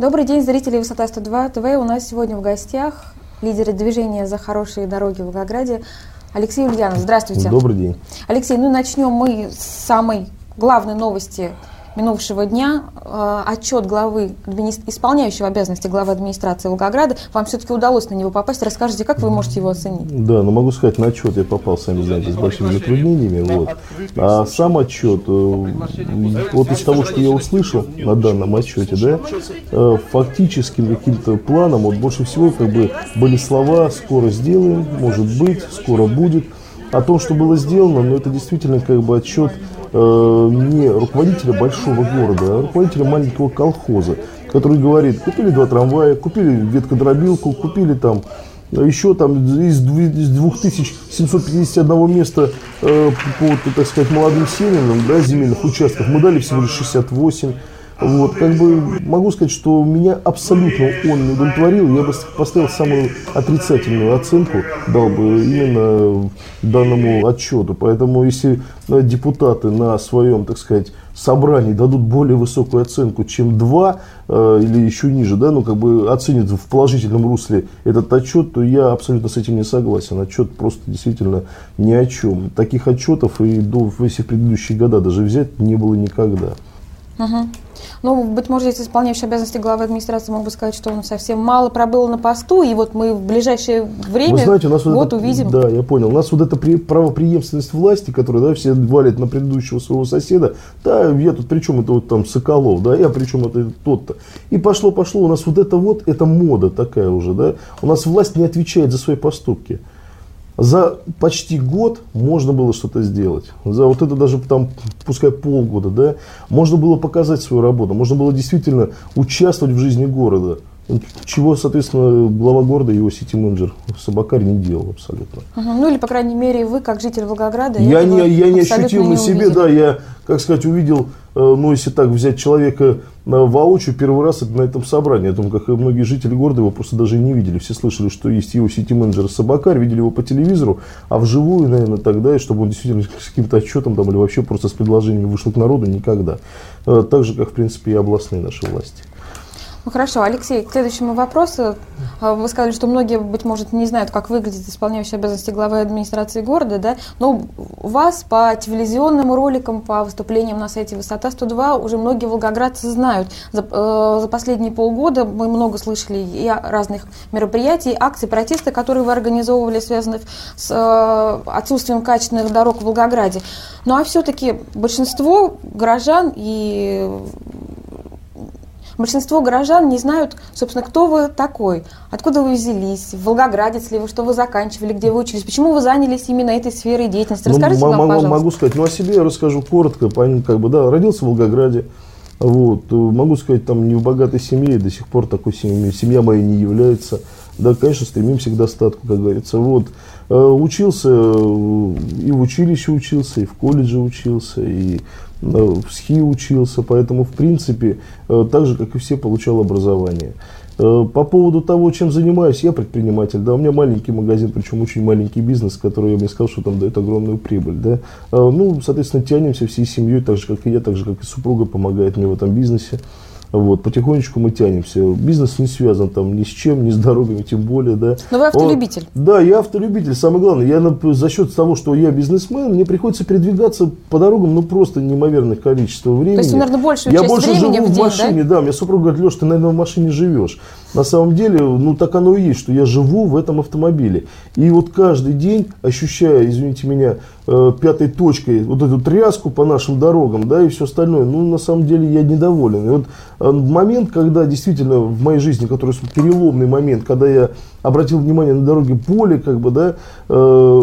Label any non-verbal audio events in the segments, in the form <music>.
Добрый день, зрители Высота 102 ТВ. У нас сегодня в гостях лидеры движения за хорошие дороги в Волгограде Алексей Ульянов. Здравствуйте. Добрый день. Алексей, ну начнем мы с самой главной новости минувшего дня э, отчет главы, исполняющего обязанности главы администрации Волгограда. Вам все-таки удалось на него попасть. Расскажите, как вы можете его оценить? Да, но могу сказать, на отчет я попал, сами знаете, с большими затруднениями. Вот. А сам отчет, э, вот из того, что я услышал на данном отчете, да, э, фактическим каким-то планом, вот больше всего как бы были слова «скоро сделаем», «может быть», «скоро будет». О том, что было сделано, но это действительно как бы отчет э, не руководителя большого города, а руководителя маленького колхоза, который говорит, купили два трамвая, купили веткодробилку, купили там э, еще там из 2751 места э, по, так сказать, молодым семьям, да, земельных участков, мы дали всего лишь 68. Вот, как бы могу сказать, что меня абсолютно он не удовлетворил. Я бы поставил самую отрицательную оценку, дал бы именно данному отчету. Поэтому если депутаты на своем, так сказать, собрании дадут более высокую оценку, чем 2 э, или еще ниже, да, ну как бы оценят в положительном русле этот отчет, то я абсолютно с этим не согласен. Отчет просто действительно ни о чем. Таких отчетов и до всех предыдущих года даже взять не было никогда. Угу. Ну, быть может, если исполняющий обязанности главы администрации мог бы сказать, что он совсем мало пробыл на посту, и вот мы в ближайшее время Вы знаете, у нас вот это, увидим. Да, я понял. У нас вот эта правоприемственность власти, которая да, все валят на предыдущего своего соседа, да, я тут при чем это вот там Соколов, да, я при чем это тот-то. И пошло-пошло, у нас вот это вот, это мода такая уже, да. У нас власть не отвечает за свои поступки за почти год можно было что-то сделать. За вот это даже там, пускай полгода, да, можно было показать свою работу, можно было действительно участвовать в жизни города. Чего, соответственно, глава города и его сити-менеджер Собакарь не делал абсолютно. Угу. Ну или, по крайней мере, вы, как житель Волгограда, я не, я не ощутил не на себе, увидели. да, я, как сказать, увидел, ну если так взять человека э, воочию, первый раз на этом собрании. Я думаю, как и многие жители города его просто даже не видели. Все слышали, что есть его сити-менеджер Собакарь, видели его по телевизору, а вживую, наверное, тогда, и чтобы он действительно с каким-то отчетом там или вообще просто с предложениями вышел к народу, никогда. Э, так же, как, в принципе, и областные наши власти. Ну хорошо, Алексей, к следующему вопросу. А, вы сказали, что многие, быть может, не знают, как выглядит исполняющий обязанности главы администрации города, да? Но вас по телевизионным роликам, по выступлениям на сайте Высота 102 уже многие волгоградцы знают. За, э, за последние полгода мы много слышали и разных мероприятий, акций, протеста, которые вы организовывали, связанных с э, отсутствием качественных дорог в Волгограде. Ну а все-таки большинство горожан и Большинство горожан не знают, собственно, кто вы такой, откуда вы взялись, в Волгоградец ли вы, что вы заканчивали, где вы учились, почему вы занялись именно этой сферой деятельности. Ну, Расскажите ну, нам, пожалуйста. Могу сказать, ну о себе я расскажу коротко, как бы, да, родился в Волгограде, вот, могу сказать, там не в богатой семье, до сих пор такой семьей, семья моя не является. Да, конечно, стремимся к достатку, как говорится. Вот, э, учился, э, и в училище учился, и в колледже учился, и в СХИ учился, поэтому, в принципе, э, так же, как и все, получал образование. Э, по поводу того, чем занимаюсь, я предприниматель, да, у меня маленький магазин, причем очень маленький бизнес, который я мне сказал, что там дает огромную прибыль, да. Э, ну, соответственно, тянемся всей семьей, так же, как и я, так же, как и супруга помогает мне в этом бизнесе. Вот, потихонечку мы тянемся. Бизнес не связан там ни с чем, ни с дорогами, тем более, да. Но вы автолюбитель. Он, да, я автолюбитель. Самое главное, я за счет того, что я бизнесмен, мне приходится передвигаться по дорогам, ну, просто неимоверное количество времени. То есть, наверное, большую Я часть больше живу в, в машине, да? да. Мне супруга говорит, Леш, ты, наверное, в машине живешь. На самом деле, ну, так оно и есть, что я живу в этом автомобиле. И вот каждый день, ощущая, извините меня, э, пятой точкой вот эту тряску по нашим дорогам, да, и все остальное, ну, на самом деле, я недоволен. И вот э, момент, когда действительно в моей жизни, который переломный момент, когда я обратил внимание на дороге поле, как бы, да, э,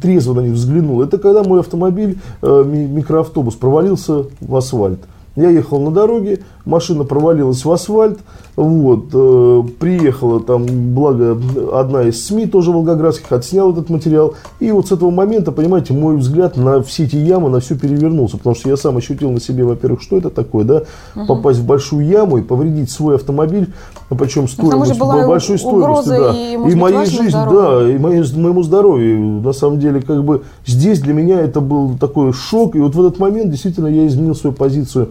трезво на них взглянул, это когда мой автомобиль, э, микроавтобус провалился в асфальт. Я ехал на дороге, машина провалилась в асфальт, вот, э, приехала там, благо, одна из СМИ, тоже волгоградских, отснял этот материал. И вот с этого момента, понимаете, мой взгляд на все эти ямы, на все перевернулся. Потому что я сам ощутил на себе, во-первых, что это такое, да, угу. попасть в большую яму и повредить свой автомобиль, причем стоимость, большой стоимости, да. И, и моей жизни, да, и моей, моему здоровью. На самом деле, как бы здесь для меня это был такой шок. И вот в этот момент действительно я изменил свою позицию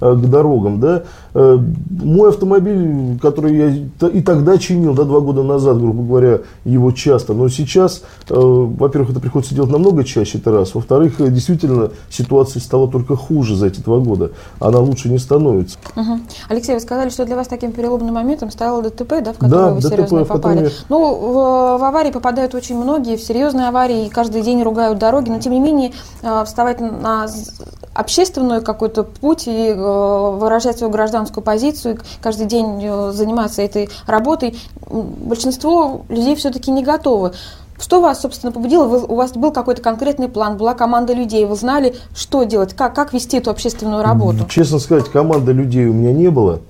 к дорогам, да, э, Э, мой автомобиль, который я и тогда чинил, да, два года назад, грубо говоря, его часто, но сейчас, э, во-первых, это приходится делать намного чаще, это раз. Во-вторых, действительно, ситуация стала только хуже за эти два года. Она лучше не становится. Угу. Алексей, вы сказали, что для вас таким переломным моментом стало ДТП, да, в которое да, вы ДТП, серьезно попали. Я... Ну, в, в аварии попадают очень многие, в серьезные аварии, каждый день ругают дороги, но тем не менее э, вставать на общественную какой-то путь и выражать свою гражданскую позицию, каждый день заниматься этой работой, большинство людей все-таки не готовы. Что вас, собственно, побудило? Вы, у вас был какой-то конкретный план, была команда людей, вы знали, что делать, как, как вести эту общественную работу? Честно сказать, команды людей у меня не было.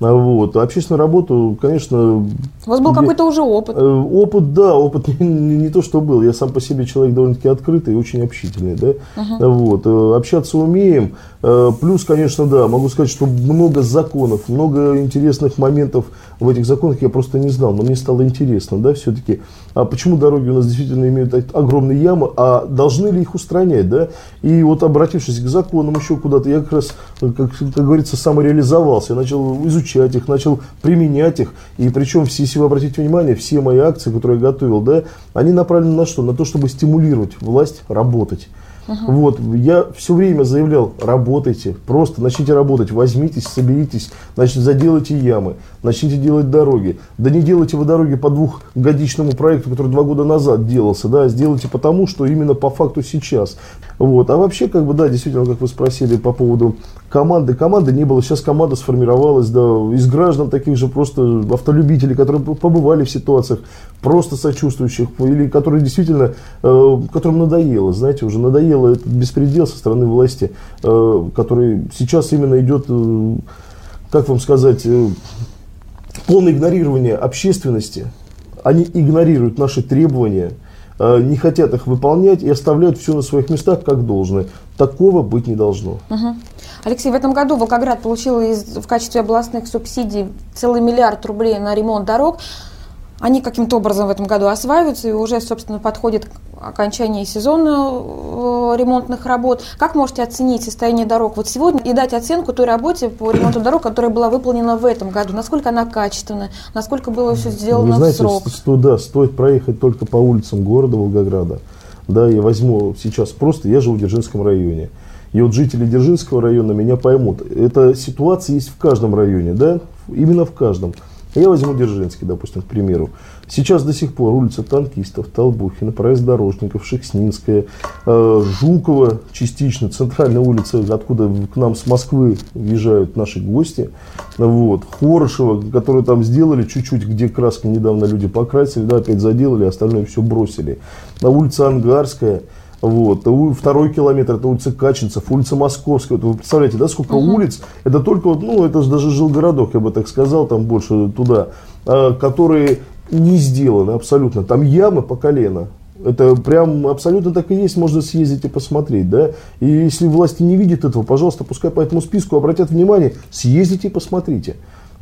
А вот. А общественную работу, конечно... У вас был какой-то уже опыт? Э, опыт, да, опыт <laughs> не, не, не то, что был. Я сам по себе человек довольно-таки открытый и очень общительный. Да? Uh-huh. Вот. Э, общаться умеем. Э, плюс, конечно, да, могу сказать, что много законов, много интересных моментов в этих законах я просто не знал, но мне стало интересно, да, все-таки, а почему дороги у нас действительно имеют огромные ямы, а должны ли их устранять, да, и вот обратившись к законам еще куда-то, я как раз, как, как говорится, самореализовался, я начал изучать их, начал применять их, и причем, если вы обратите внимание, все мои акции, которые я готовил, да, они направлены на что? На то, чтобы стимулировать власть работать. Угу. Вот, я все время заявлял, работайте, просто начните работать, возьмитесь, соберитесь, значит, заделайте ямы, начните делать дороги. Да не делайте вы дороги по двухгодичному проекту, который два года назад делался, да, сделайте потому, что именно по факту сейчас. Вот, а вообще, как бы, да, действительно, как вы спросили по поводу команды, команды не было, сейчас команда сформировалась, да, из граждан таких же просто автолюбителей, которые побывали в ситуациях, просто сочувствующих, или которые действительно, э, которым надоело, знаете, уже надоело этот беспредел со стороны власти, э, который сейчас именно идет, э, как вам сказать, э, полное игнорирование общественности, они игнорируют наши требования, не хотят их выполнять и оставляют все на своих местах как должное. Такого быть не должно. Угу. Алексей, в этом году Волгоград получил из, в качестве областных субсидий целый миллиард рублей на ремонт дорог. Они каким-то образом в этом году осваиваются и уже, собственно, подходит окончание сезона э, ремонтных работ. Как можете оценить состояние дорог вот сегодня и дать оценку той работе по ремонту дорог, которая была выполнена в этом году? Насколько она качественная, насколько было все сделано Вы знаете, в срок? Что, да, стоит проехать только по улицам города Волгограда. Да, я возьму сейчас просто, я живу в Дзержинском районе. И вот жители Дзержинского района меня поймут. Эта ситуация есть в каждом районе, да, именно в каждом. Я возьму Дзержинский, допустим, к примеру. Сейчас до сих пор улица Танкистов, Толбухина, проезд Дорожников, Шекснинская, э, Жукова частично, центральная улица, откуда к нам с Москвы въезжают наши гости. Вот. Хорошева, которую там сделали чуть-чуть, где краска недавно люди покрасили, да, опять заделали, остальное все бросили. На улице Ангарская, вот. Второй километр это улица Качинцев, улица Московская. Вот вы представляете, да, сколько uh-huh. улиц? Это только вот, ну, это же даже жил городок, я бы так сказал, там больше туда, а, которые не сделаны абсолютно. Там ямы по колено. Это прям абсолютно так и есть, можно съездить и посмотреть, да. И если власти не видят этого, пожалуйста, пускай по этому списку обратят внимание, съездите и посмотрите.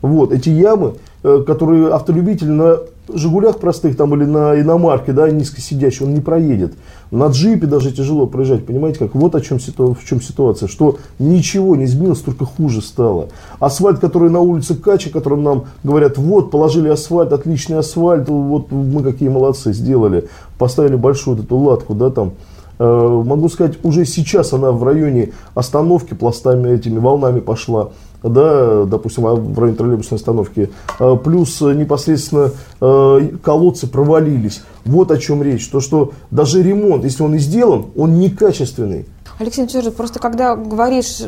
Вот, эти ямы, э, которые автолюбитель на Жигулях простых там или на иномарке, да, низкосидящий, он не проедет. На джипе даже тяжело проезжать, понимаете, как вот о чем, в чем ситуация, что ничего не изменилось, только хуже стало. Асфальт, который на улице Качи, которым нам говорят, вот, положили асфальт, отличный асфальт, вот мы какие молодцы сделали, поставили большую вот эту латку, да, там, э, могу сказать, уже сейчас она в районе остановки пластами этими волнами пошла да, допустим, а в районе троллейбусной остановки, а, плюс э, непосредственно э, колодцы провалились. Вот о чем речь. То, что даже ремонт, если он и сделан, он некачественный. Алексей Анатольевич, просто когда говоришь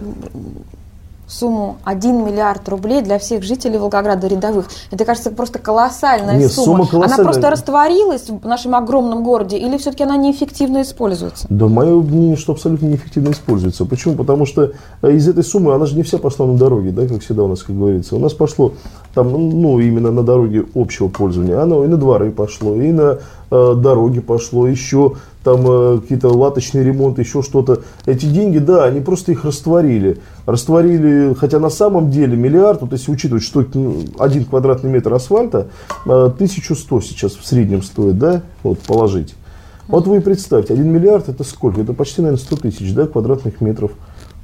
сумму 1 миллиард рублей для всех жителей Волгограда рядовых. Это, кажется, просто колоссальная Нет, сумма. сумма колоссальная. Она просто растворилась в нашем огромном городе или все-таки она неэффективно используется? Да, мое мнение, что абсолютно неэффективно используется. Почему? Потому что э, из этой суммы, она же не вся пошла на дороги, да, как всегда у нас, как говорится. У нас пошло там, ну, именно на дороги общего пользования. Оно и на дворы пошло, и на дороги пошло, еще там э, какие-то латочные ремонты, еще что-то. Эти деньги, да, они просто их растворили. Растворили, хотя на самом деле миллиард, вот если учитывать, что один квадратный метр асфальта, э, 1100 сейчас в среднем стоит, да, вот положить. Вот вы представьте, 1 миллиард это сколько? Это почти, наверное, 100 тысяч да, квадратных метров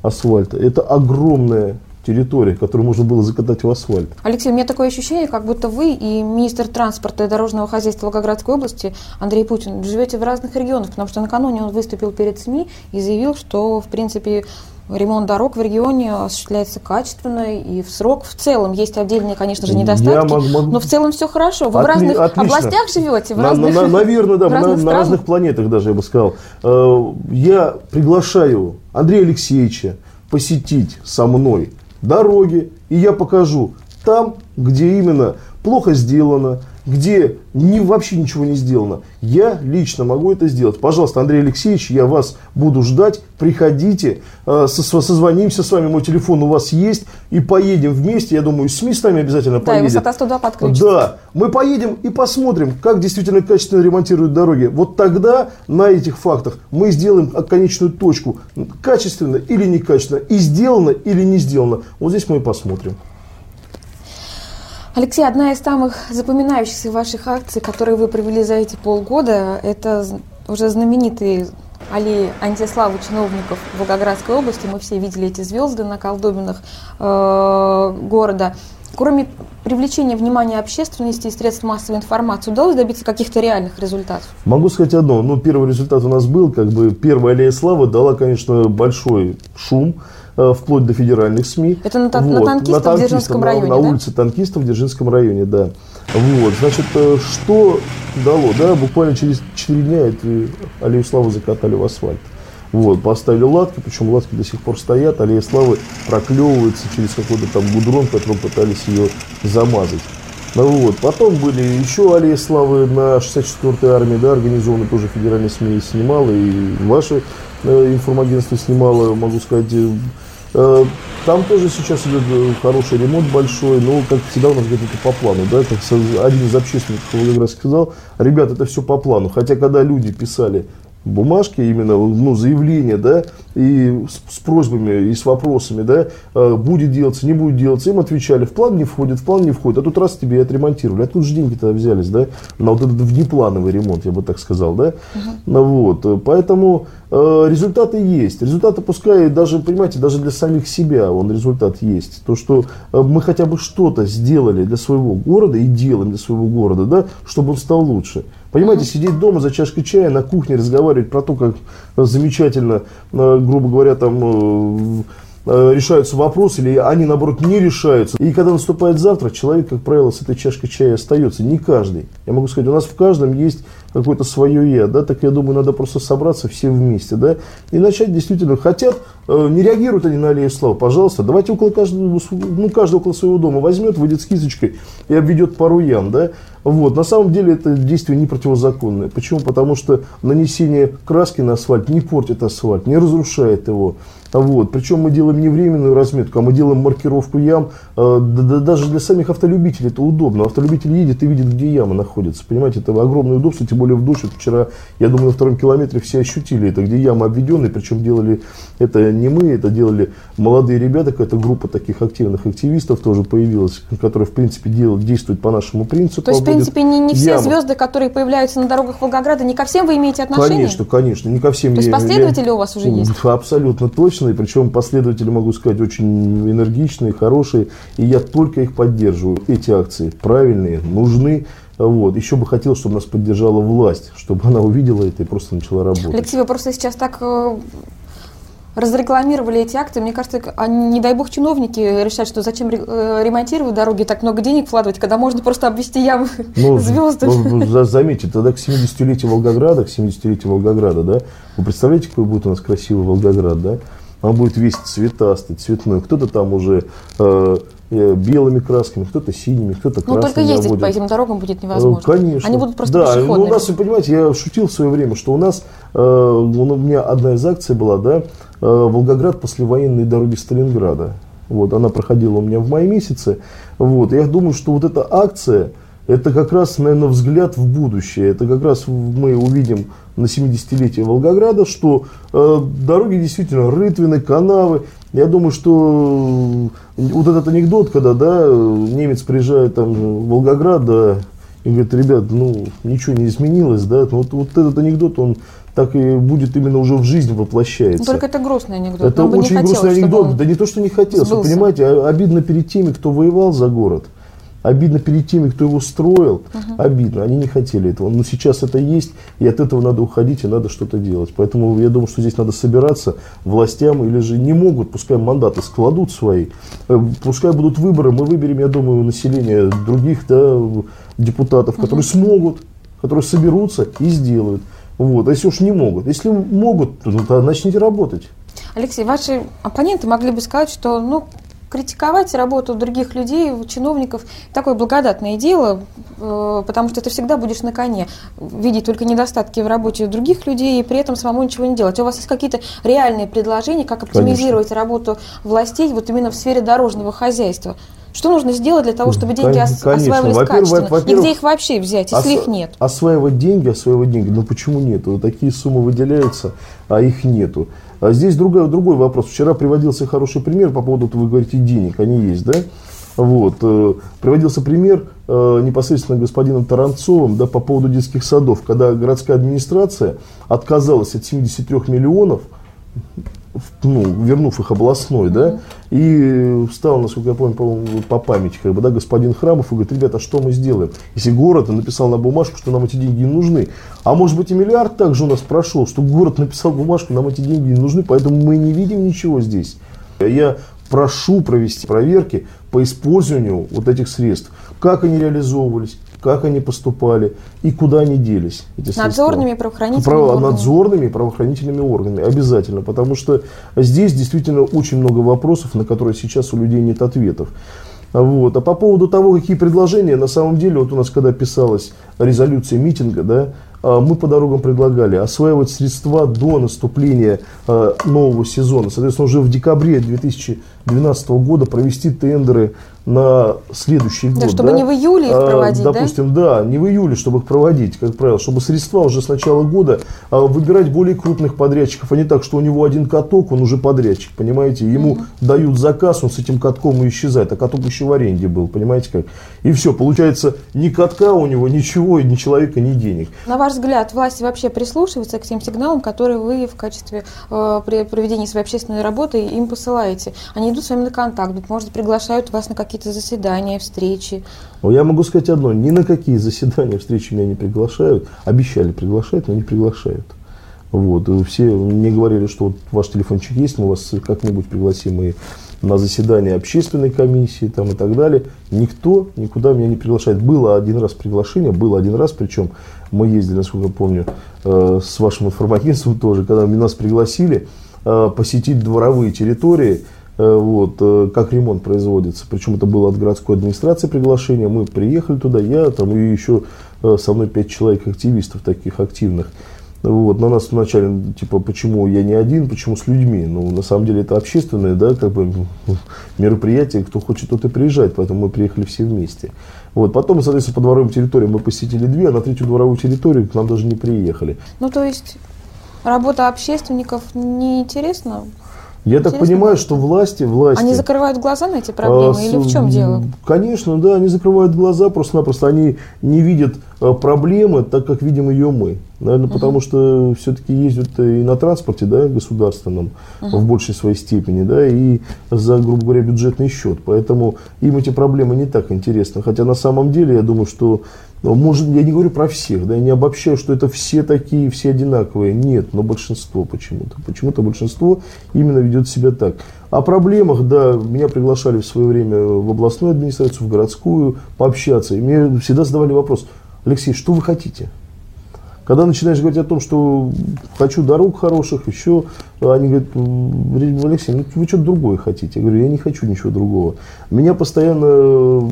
асфальта. Это огромная территориях, которые можно было закатать в асфальт. Алексей, у меня такое ощущение, как будто вы и министр транспорта и дорожного хозяйства Волгоградской области Андрей Путин живете в разных регионах, потому что накануне он выступил перед СМИ и заявил, что, в принципе, ремонт дорог в регионе осуществляется качественно и в срок. В целом есть отдельные, конечно же, недостатки, могу, могу... но в целом все хорошо. Вы Отли... в разных отлично. областях живете, в на, разных на, Наверное, да, <laughs> разных на, на разных планетах даже, я бы сказал. Э, я приглашаю Андрея Алексеевича посетить со мной дороги, и я покажу там, где именно плохо сделано, где не, вообще ничего не сделано. Я лично могу это сделать. Пожалуйста, Андрей Алексеевич, я вас буду ждать. Приходите, э, созвонимся с вами, мой телефон у вас есть, и поедем вместе. Я думаю, СМИ с нами обязательно да, поедет. Да, и высота 102 подключится. Да, мы поедем и посмотрим, как действительно качественно ремонтируют дороги. Вот тогда на этих фактах мы сделаем конечную точку, качественно или некачественно, и сделано или не сделано. Вот здесь мы и посмотрим. Алексей, одна из самых запоминающихся ваших акций, которые вы провели за эти полгода, это уже знаменитые аллеи антиславы чиновников Волгоградской области. Мы все видели эти звезды на колдобинах э, города. Кроме привлечения внимания общественности и средств массовой информации, удалось добиться каких-то реальных результатов? Могу сказать одно. Ну, первый результат у нас был, как бы первая аллея славы дала, конечно, большой шум. Э, вплоть до федеральных СМИ. Это на, вот. на танкистов на в Дзержинском районе, На, на улице танкистов в Дзержинском районе, да. Вот, значит, э, что дало, да, буквально через 4 дня эту аллею славы закатали в асфальт. Вот, поставили латки, причем латки до сих пор стоят, аллея славы проклевывается через какой-то там гудрон, которым пытались ее замазать. Ну, вот. Потом были еще аллеи славы на 64-й армии, да, организованные тоже федеральные СМИ снимало, и ваши информагентство снимало, могу сказать, Э, там тоже сейчас идет э, хороший ремонт большой, но, как всегда, у нас где-то по плану. Да? Как один из общественников Волгоград сказал, ребят, это все по плану. Хотя, когда люди писали бумажки, именно ну, заявления, да, и с, с просьбами, и с вопросами, да, э, будет делаться, не будет делаться, им отвечали, в план не входит, в план не входит, а тут раз тебе отремонтировали, откуда же деньги-то взялись, да, на вот этот внеплановый ремонт, я бы так сказал, да, ну, вот, поэтому э, результаты есть, результаты пускай даже, понимаете, даже для самих себя он результат есть, то, что э, мы хотя бы что-то сделали для своего города и делаем для своего города, да, чтобы он стал лучше. Понимаете, сидеть дома за чашкой чая, на кухне разговаривать про то, как замечательно, э, грубо говоря, там э, э, решаются вопросы, или они, наоборот, не решаются. И когда наступает завтра, человек, как правило, с этой чашкой чая остается. Не каждый. Я могу сказать, у нас в каждом есть какое-то свое я, да, так я думаю, надо просто собраться все вместе, да, и начать действительно, хотят, э, не реагируют они на аллею славы, пожалуйста, давайте около каждого, ну, каждый около своего дома возьмет, выйдет с кисточкой и обведет пару ям, да, вот, на самом деле это действие не противозаконное. Почему? Потому что нанесение краски на асфальт не портит асфальт, не разрушает его. Вот. Причем мы делаем не временную разметку, а мы делаем маркировку ям. Э, даже для самих автолюбителей это удобно. Автолюбитель едет и видит, где яма находится. Понимаете, это огромное удобство, тем более в дождь. Вчера, я думаю, на втором километре все ощутили это, где яма обведенная. Причем делали это не мы, это делали молодые ребята, какая-то группа таких активных активистов тоже появилась, которая, в принципе, делают, действует по нашему принципу. То есть, в принципе, не, не все ямы. звезды, которые появляются на дорогах Волгограда, не ко всем вы имеете отношение? Конечно, конечно, не ко всем. То есть, последователи я, у вас уже есть? Абсолютно точно, и причем последователи, могу сказать, очень энергичные, хорошие, и я только их поддерживаю. Эти акции правильные, нужны. Вот. Еще бы хотел, чтобы нас поддержала власть, чтобы она увидела это и просто начала работать. Алексей, вы просто сейчас так э, разрекламировали эти акты. Мне кажется, они, не дай бог чиновники решают, что зачем э, ремонтировать дороги, так много денег вкладывать, когда можно просто обвести ямы <laughs> ну, звездами. Ну, заметьте, тогда к 70-летию Волгограда, к 70-летию Волгограда, да, вы представляете, какой будет у нас красивый Волгоград, да? Он будет весь цветастый, цветной. Кто-то там уже э, э белыми красками, кто-то синими, кто-то красными. Ну, только ездить наводит. по этим дорогам будет невозможно. Э, конечно. Они будут просто Да, ну, у нас, вы понимаете, я шутил в свое время, что у нас, э, у меня одна из акций была, да, э, Волгоград после военной дороги Сталинграда. Вот, она проходила у меня в мае месяце. Вот, я думаю, что вот эта акция, это как раз, наверное, взгляд в будущее. Это как раз мы увидим на 70-летие Волгограда, что э, дороги действительно рытвины, канавы. Я думаю, что вот этот анекдот, когда да, немец приезжает там, в Волгоград, да, и говорит, ребят, ну, ничего не изменилось, да, вот, вот этот анекдот, он так и будет именно уже в жизнь воплощается. Только это грустный анекдот. Это Нам очень грустный анекдот. Да не то, что не хотелось. Вы сбылся. понимаете, а- обидно перед теми, кто воевал за город. Обидно перед теми, кто его строил. Обидно. Они не хотели этого. Но сейчас это есть, и от этого надо уходить, и надо что-то делать. Поэтому я думаю, что здесь надо собираться властям, или же не могут, пускай мандаты складут свои. Э, Пускай будут выборы, мы выберем, я думаю, население других да, депутатов, которые смогут, которые соберутся и сделают. Вот. А если уж не могут, если могут, то ну, начните работать. Алексей, ваши оппоненты могли бы сказать, что ну, критиковать работу других людей, чиновников, такое благодатное дело, э, потому что ты всегда будешь на коне, видеть только недостатки в работе других людей и при этом самому ничего не делать. У вас есть какие-то реальные предложения, как оптимизировать работу властей вот именно в сфере дорожного хозяйства? Что нужно сделать для того, чтобы деньги ос- конечно. осваивались Во-первых, качественно? И во-первых, где их вообще взять, если Ос- их нет? Осваивать деньги, осваивать деньги. Ну почему нет? Вот такие суммы выделяются, а их нету. А здесь другой, другой вопрос. Вчера приводился хороший пример по поводу, вы говорите, денег. Они есть, да? Вот. э, Приводился пример э, непосредственно господином Таранцовым да, по поводу детских садов, когда городская администрация отказалась от 73 миллионов ну, вернув их областной, да, и встал, насколько я помню, по, по памяти, как бы, да, господин Храмов и говорит, ребята, а что мы сделаем? Если город написал на бумажку, что нам эти деньги не нужны, а может быть и миллиард также у нас прошел, что город написал бумажку, нам эти деньги не нужны, поэтому мы не видим ничего здесь. Я прошу провести проверки по использованию вот этих средств, как они реализовывались, как они поступали и куда они делись. Эти средства. Надзорными, правоохранительными Право- органами? надзорными и правоохранительными органами, обязательно, потому что здесь действительно очень много вопросов, на которые сейчас у людей нет ответов. Вот. А по поводу того, какие предложения, на самом деле, вот у нас когда писалась резолюция митинга, да, а, мы по дорогам предлагали осваивать средства до наступления а, нового сезона. Соответственно, уже в декабре 2012 года провести тендеры на следующий Да, год. чтобы не в июле их А, проводить, да? допустим, да, не в июле, чтобы их проводить, как правило, чтобы средства уже с начала года а, выбирать более крупных подрядчиков, а не так, что у него один каток, он уже подрядчик, понимаете, ему дают заказ, он с этим катком и исчезает, а каток еще в аренде был, понимаете как? И все, получается, ни катка у него, ничего, ни человека, ни денег. На ваш взгляд, власти вообще прислушиваются к тем сигналам, которые вы в качестве э, при проведении своей общественной работы им посылаете? Они идут с вами на контакт, быть может, приглашают вас на какие-то заседания, встречи. Но я могу сказать одно, ни на какие заседания, встречи меня не приглашают, обещали приглашать, но не приглашают. Вот. Все мне говорили, что вот ваш телефончик есть, мы вас как-нибудь пригласим и на заседание общественной комиссии там, и так далее. Никто никуда меня не приглашает. Было один раз приглашение, было один раз, причем мы ездили, насколько я помню, э, с вашим информагентством тоже, когда нас пригласили э, посетить дворовые территории, вот, э, как ремонт производится. Причем это было от городской администрации приглашение. Мы приехали туда, я там и еще э, со мной пять человек активистов таких активных. Вот, на нас вначале, типа, почему я не один, почему с людьми. Ну, на самом деле, это общественное, да, как бы, <laughs> мероприятие, кто хочет, тот и приезжает, поэтому мы приехали все вместе. Вот, потом, соответственно, по дворовым территориям мы посетили две, а на третью дворовую территорию к нам даже не приехали. Ну, то есть работа общественников неинтересна? Я так Интересно. понимаю, что власти, власти... Они закрывают глаза на эти проблемы А, или в чем дело? Конечно, да, они закрывают глаза, просто-напросто они не видят э, проблемы, так как видим ее мы. Наверное, потому что все-таки ездят и на транспорте, да, государственном, в большей своей степени, да, и за, грубо говоря, бюджетный счет. Поэтому им эти проблемы не так интересны. Хотя на самом деле, я думаю, что ну, может, я не говорю про всех, да, я не обобщаю, что это все такие, все одинаковые. Нет, но большинство почему-то. Почему-то большинство именно ведет себя так. О проблемах, да, меня приглашали в свое время в областную администрацию, в городскую пообщаться. И мне всегда задавали вопрос, Алексей, что вы хотите? Когда начинаешь говорить о том, что хочу дорог хороших, еще, они говорят, «М, Алексей, ну вы что-то другое хотите. Я говорю, я не хочу ничего другого. Меня постоянно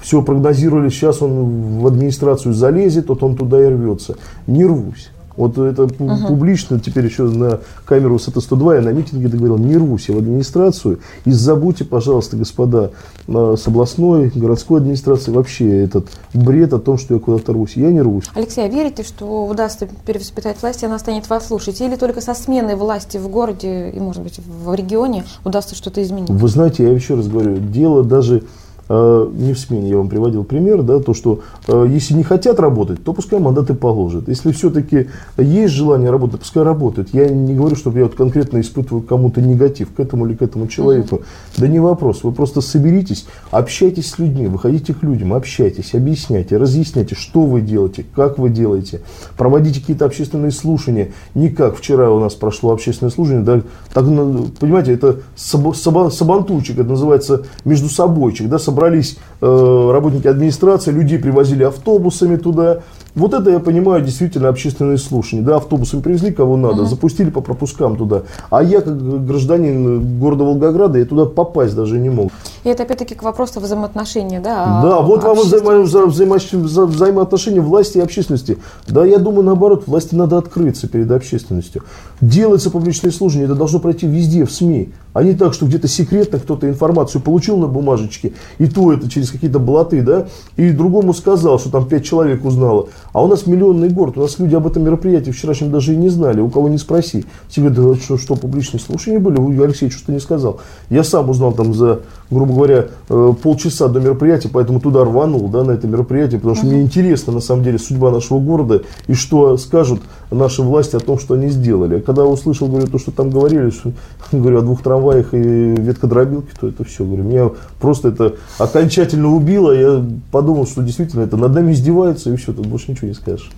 все прогнозировали, сейчас он в администрацию залезет, вот он туда и рвется. Не рвусь. Вот это пу- публично, теперь еще на камеру СТ-102 я на митинге договорил, не рвусь я в администрацию. И забудьте, пожалуйста, господа, э, с областной, городской администрации вообще этот бред о том, что я куда-то рвусь. Я не рвусь. Алексей, а верите, что удастся перевоспитать власть, и она станет вас слушать? Или только со сменой власти в городе и, может быть, в регионе удастся что-то изменить? Вы знаете, я еще раз говорю, дело даже не в смене, я вам приводил пример, да, то, что э, если не хотят работать, то пускай мандаты положат. Если все-таки есть желание работать, пускай работают. Я не говорю, чтобы я вот конкретно испытываю кому-то негатив к этому или к этому человеку. Угу. Да не вопрос. Вы просто соберитесь, общайтесь с людьми, выходите к людям, общайтесь, объясняйте, разъясняйте, что вы делаете, как вы делаете. Проводите какие-то общественные слушания. Не как вчера у нас прошло общественное слушание, да, так, ну, понимаете, это сабантуйчик, это называется между собойчик, да, собрались э, работники администрации, людей привозили автобусами туда, вот это я понимаю действительно общественные слушания. Да, автобусами привезли кого надо, uh-huh. запустили по пропускам туда. А я, как гражданин города Волгограда, я туда попасть даже не мог. И это опять-таки к вопросу взаимоотношения, да? Да, вот вам взаимо, взаимо, взаимо, взаимоотношения власти и общественности. Да, я думаю, наоборот, власти надо открыться перед общественностью. Делается публичное служение, это должно пройти везде, в СМИ. А не так, что где-то секретно кто-то информацию получил на бумажечке, и то это через какие-то блоты, да, и другому сказал, что там пять человек узнало. А у нас миллионный город, у нас люди об этом мероприятии вчерашнем даже и не знали, у кого не спроси. Все говорят, что, что публичные слушания были, Алексей что-то не сказал. Я сам узнал там за, грубо говоря, э, полчаса до мероприятия, поэтому туда рванул, да, на это мероприятие, потому что uh-huh. мне интересно, на самом деле, судьба нашего города и что скажут наши власти о том, что они сделали. Когда услышал, говорю, то, что там говорили, что, <laughs> говорю, о двух трамваях и веткодробилке, то это все, говорю, меня просто это окончательно убило, я подумал, что действительно это над нами издеваются, и все, тут больше ничего не скажешь.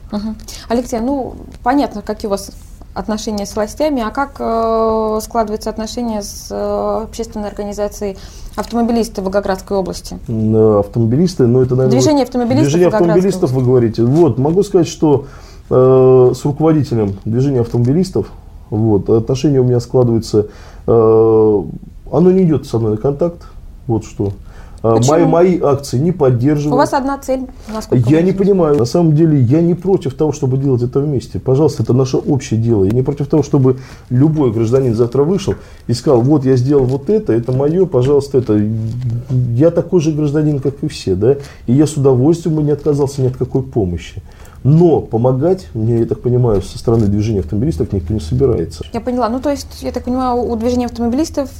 Алексей, ну, понятно, какие у вас отношения с властями, а как э, складываются отношения с э, общественной организацией автомобилисты в Волгоградской области? Автомобилисты, ну это, наверное... Движение автомобилистов Движение автомобилистов, вы говорите. Вот, могу сказать, что Э, с руководителем движения автомобилистов. Вот, отношения у меня складываются, э, оно не идет со мной на контакт, вот что. Э, мои, мои акции не поддерживают. У вас одна цель, насколько Я не понимаю. На самом деле, я не против того, чтобы делать это вместе. Пожалуйста, это наше общее дело. Я не против того, чтобы любой гражданин завтра вышел и сказал, вот я сделал вот это, это мое, пожалуйста, это. Я такой же гражданин, как и все, да, и я с удовольствием бы не отказался ни от какой помощи. Но помогать, мне, я так понимаю, со стороны движения автомобилистов никто не собирается. Я поняла. Ну, то есть, я так понимаю, у движения автомобилистов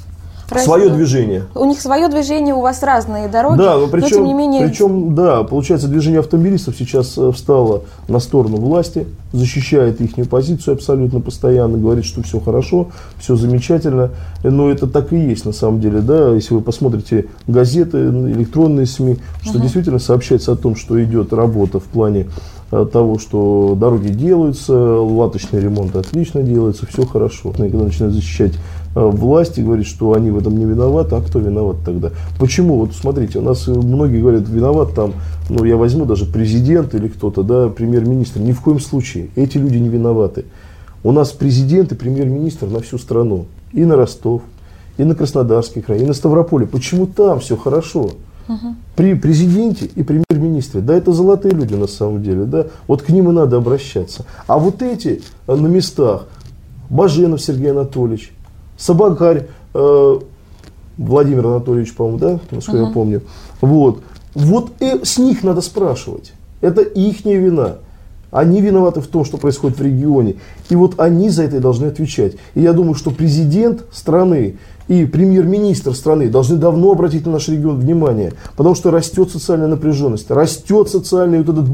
Свое движение. У них свое движение, у вас разные дороги. Да, причем, но тем не менее... причем, да, получается, движение автомобилистов сейчас э, встало на сторону власти, защищает их позицию абсолютно постоянно, говорит, что все хорошо, все замечательно. Но это так и есть на самом деле, да, если вы посмотрите газеты, электронные СМИ, что угу. действительно сообщается о том, что идет работа в плане того, что дороги делаются, латочный ремонт отлично делается, все хорошо. И когда начинают защищать э, власти, говорит, что они в этом не виноваты, а кто виноват тогда? Почему? Вот смотрите, у нас многие говорят, виноват там, ну я возьму даже президент или кто-то, да, премьер-министр. Ни в коем случае. Эти люди не виноваты. У нас президент и премьер-министр на всю страну. И на Ростов, и на Краснодарский край, и на Ставрополе. Почему там все хорошо? При президенте и премьер-министре, да, это золотые люди на самом деле, да, вот к ним и надо обращаться. А вот эти э, на местах, Баженов Сергей Анатольевич, Собакарь э, Владимир Анатольевич, по-моему, да, насколько uh-huh. я помню, вот, вот э, с них надо спрашивать. Это их не вина. Они виноваты в том, что происходит в регионе. И вот они за это должны отвечать. И я думаю, что президент страны и премьер-министр страны должны давно обратить на наш регион внимание, потому что растет социальная напряженность, растет социальный вот этот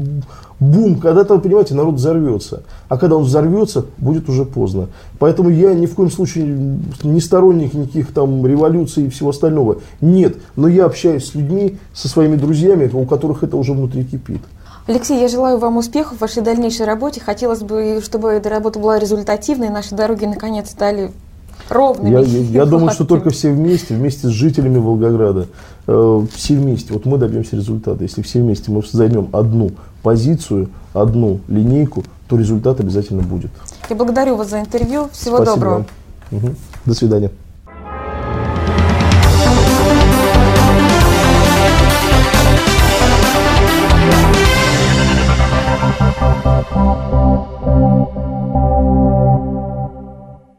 бум, когда-то, вы понимаете, народ взорвется. А когда он взорвется, будет уже поздно. Поэтому я ни в коем случае не сторонник никаких там революций и всего остального. Нет, но я общаюсь с людьми, со своими друзьями, у которых это уже внутри кипит. Алексей, я желаю вам успехов в вашей дальнейшей работе. Хотелось бы, чтобы эта работа была результативной, и наши дороги наконец стали ровными. Я, я, я думаю, что только все вместе, вместе с жителями Волгограда, э, все вместе, вот мы добьемся результата. Если все вместе мы займем одну позицию, одну линейку, то результат обязательно будет. Я благодарю вас за интервью. Всего Спасибо доброго. Вам. Угу. До свидания.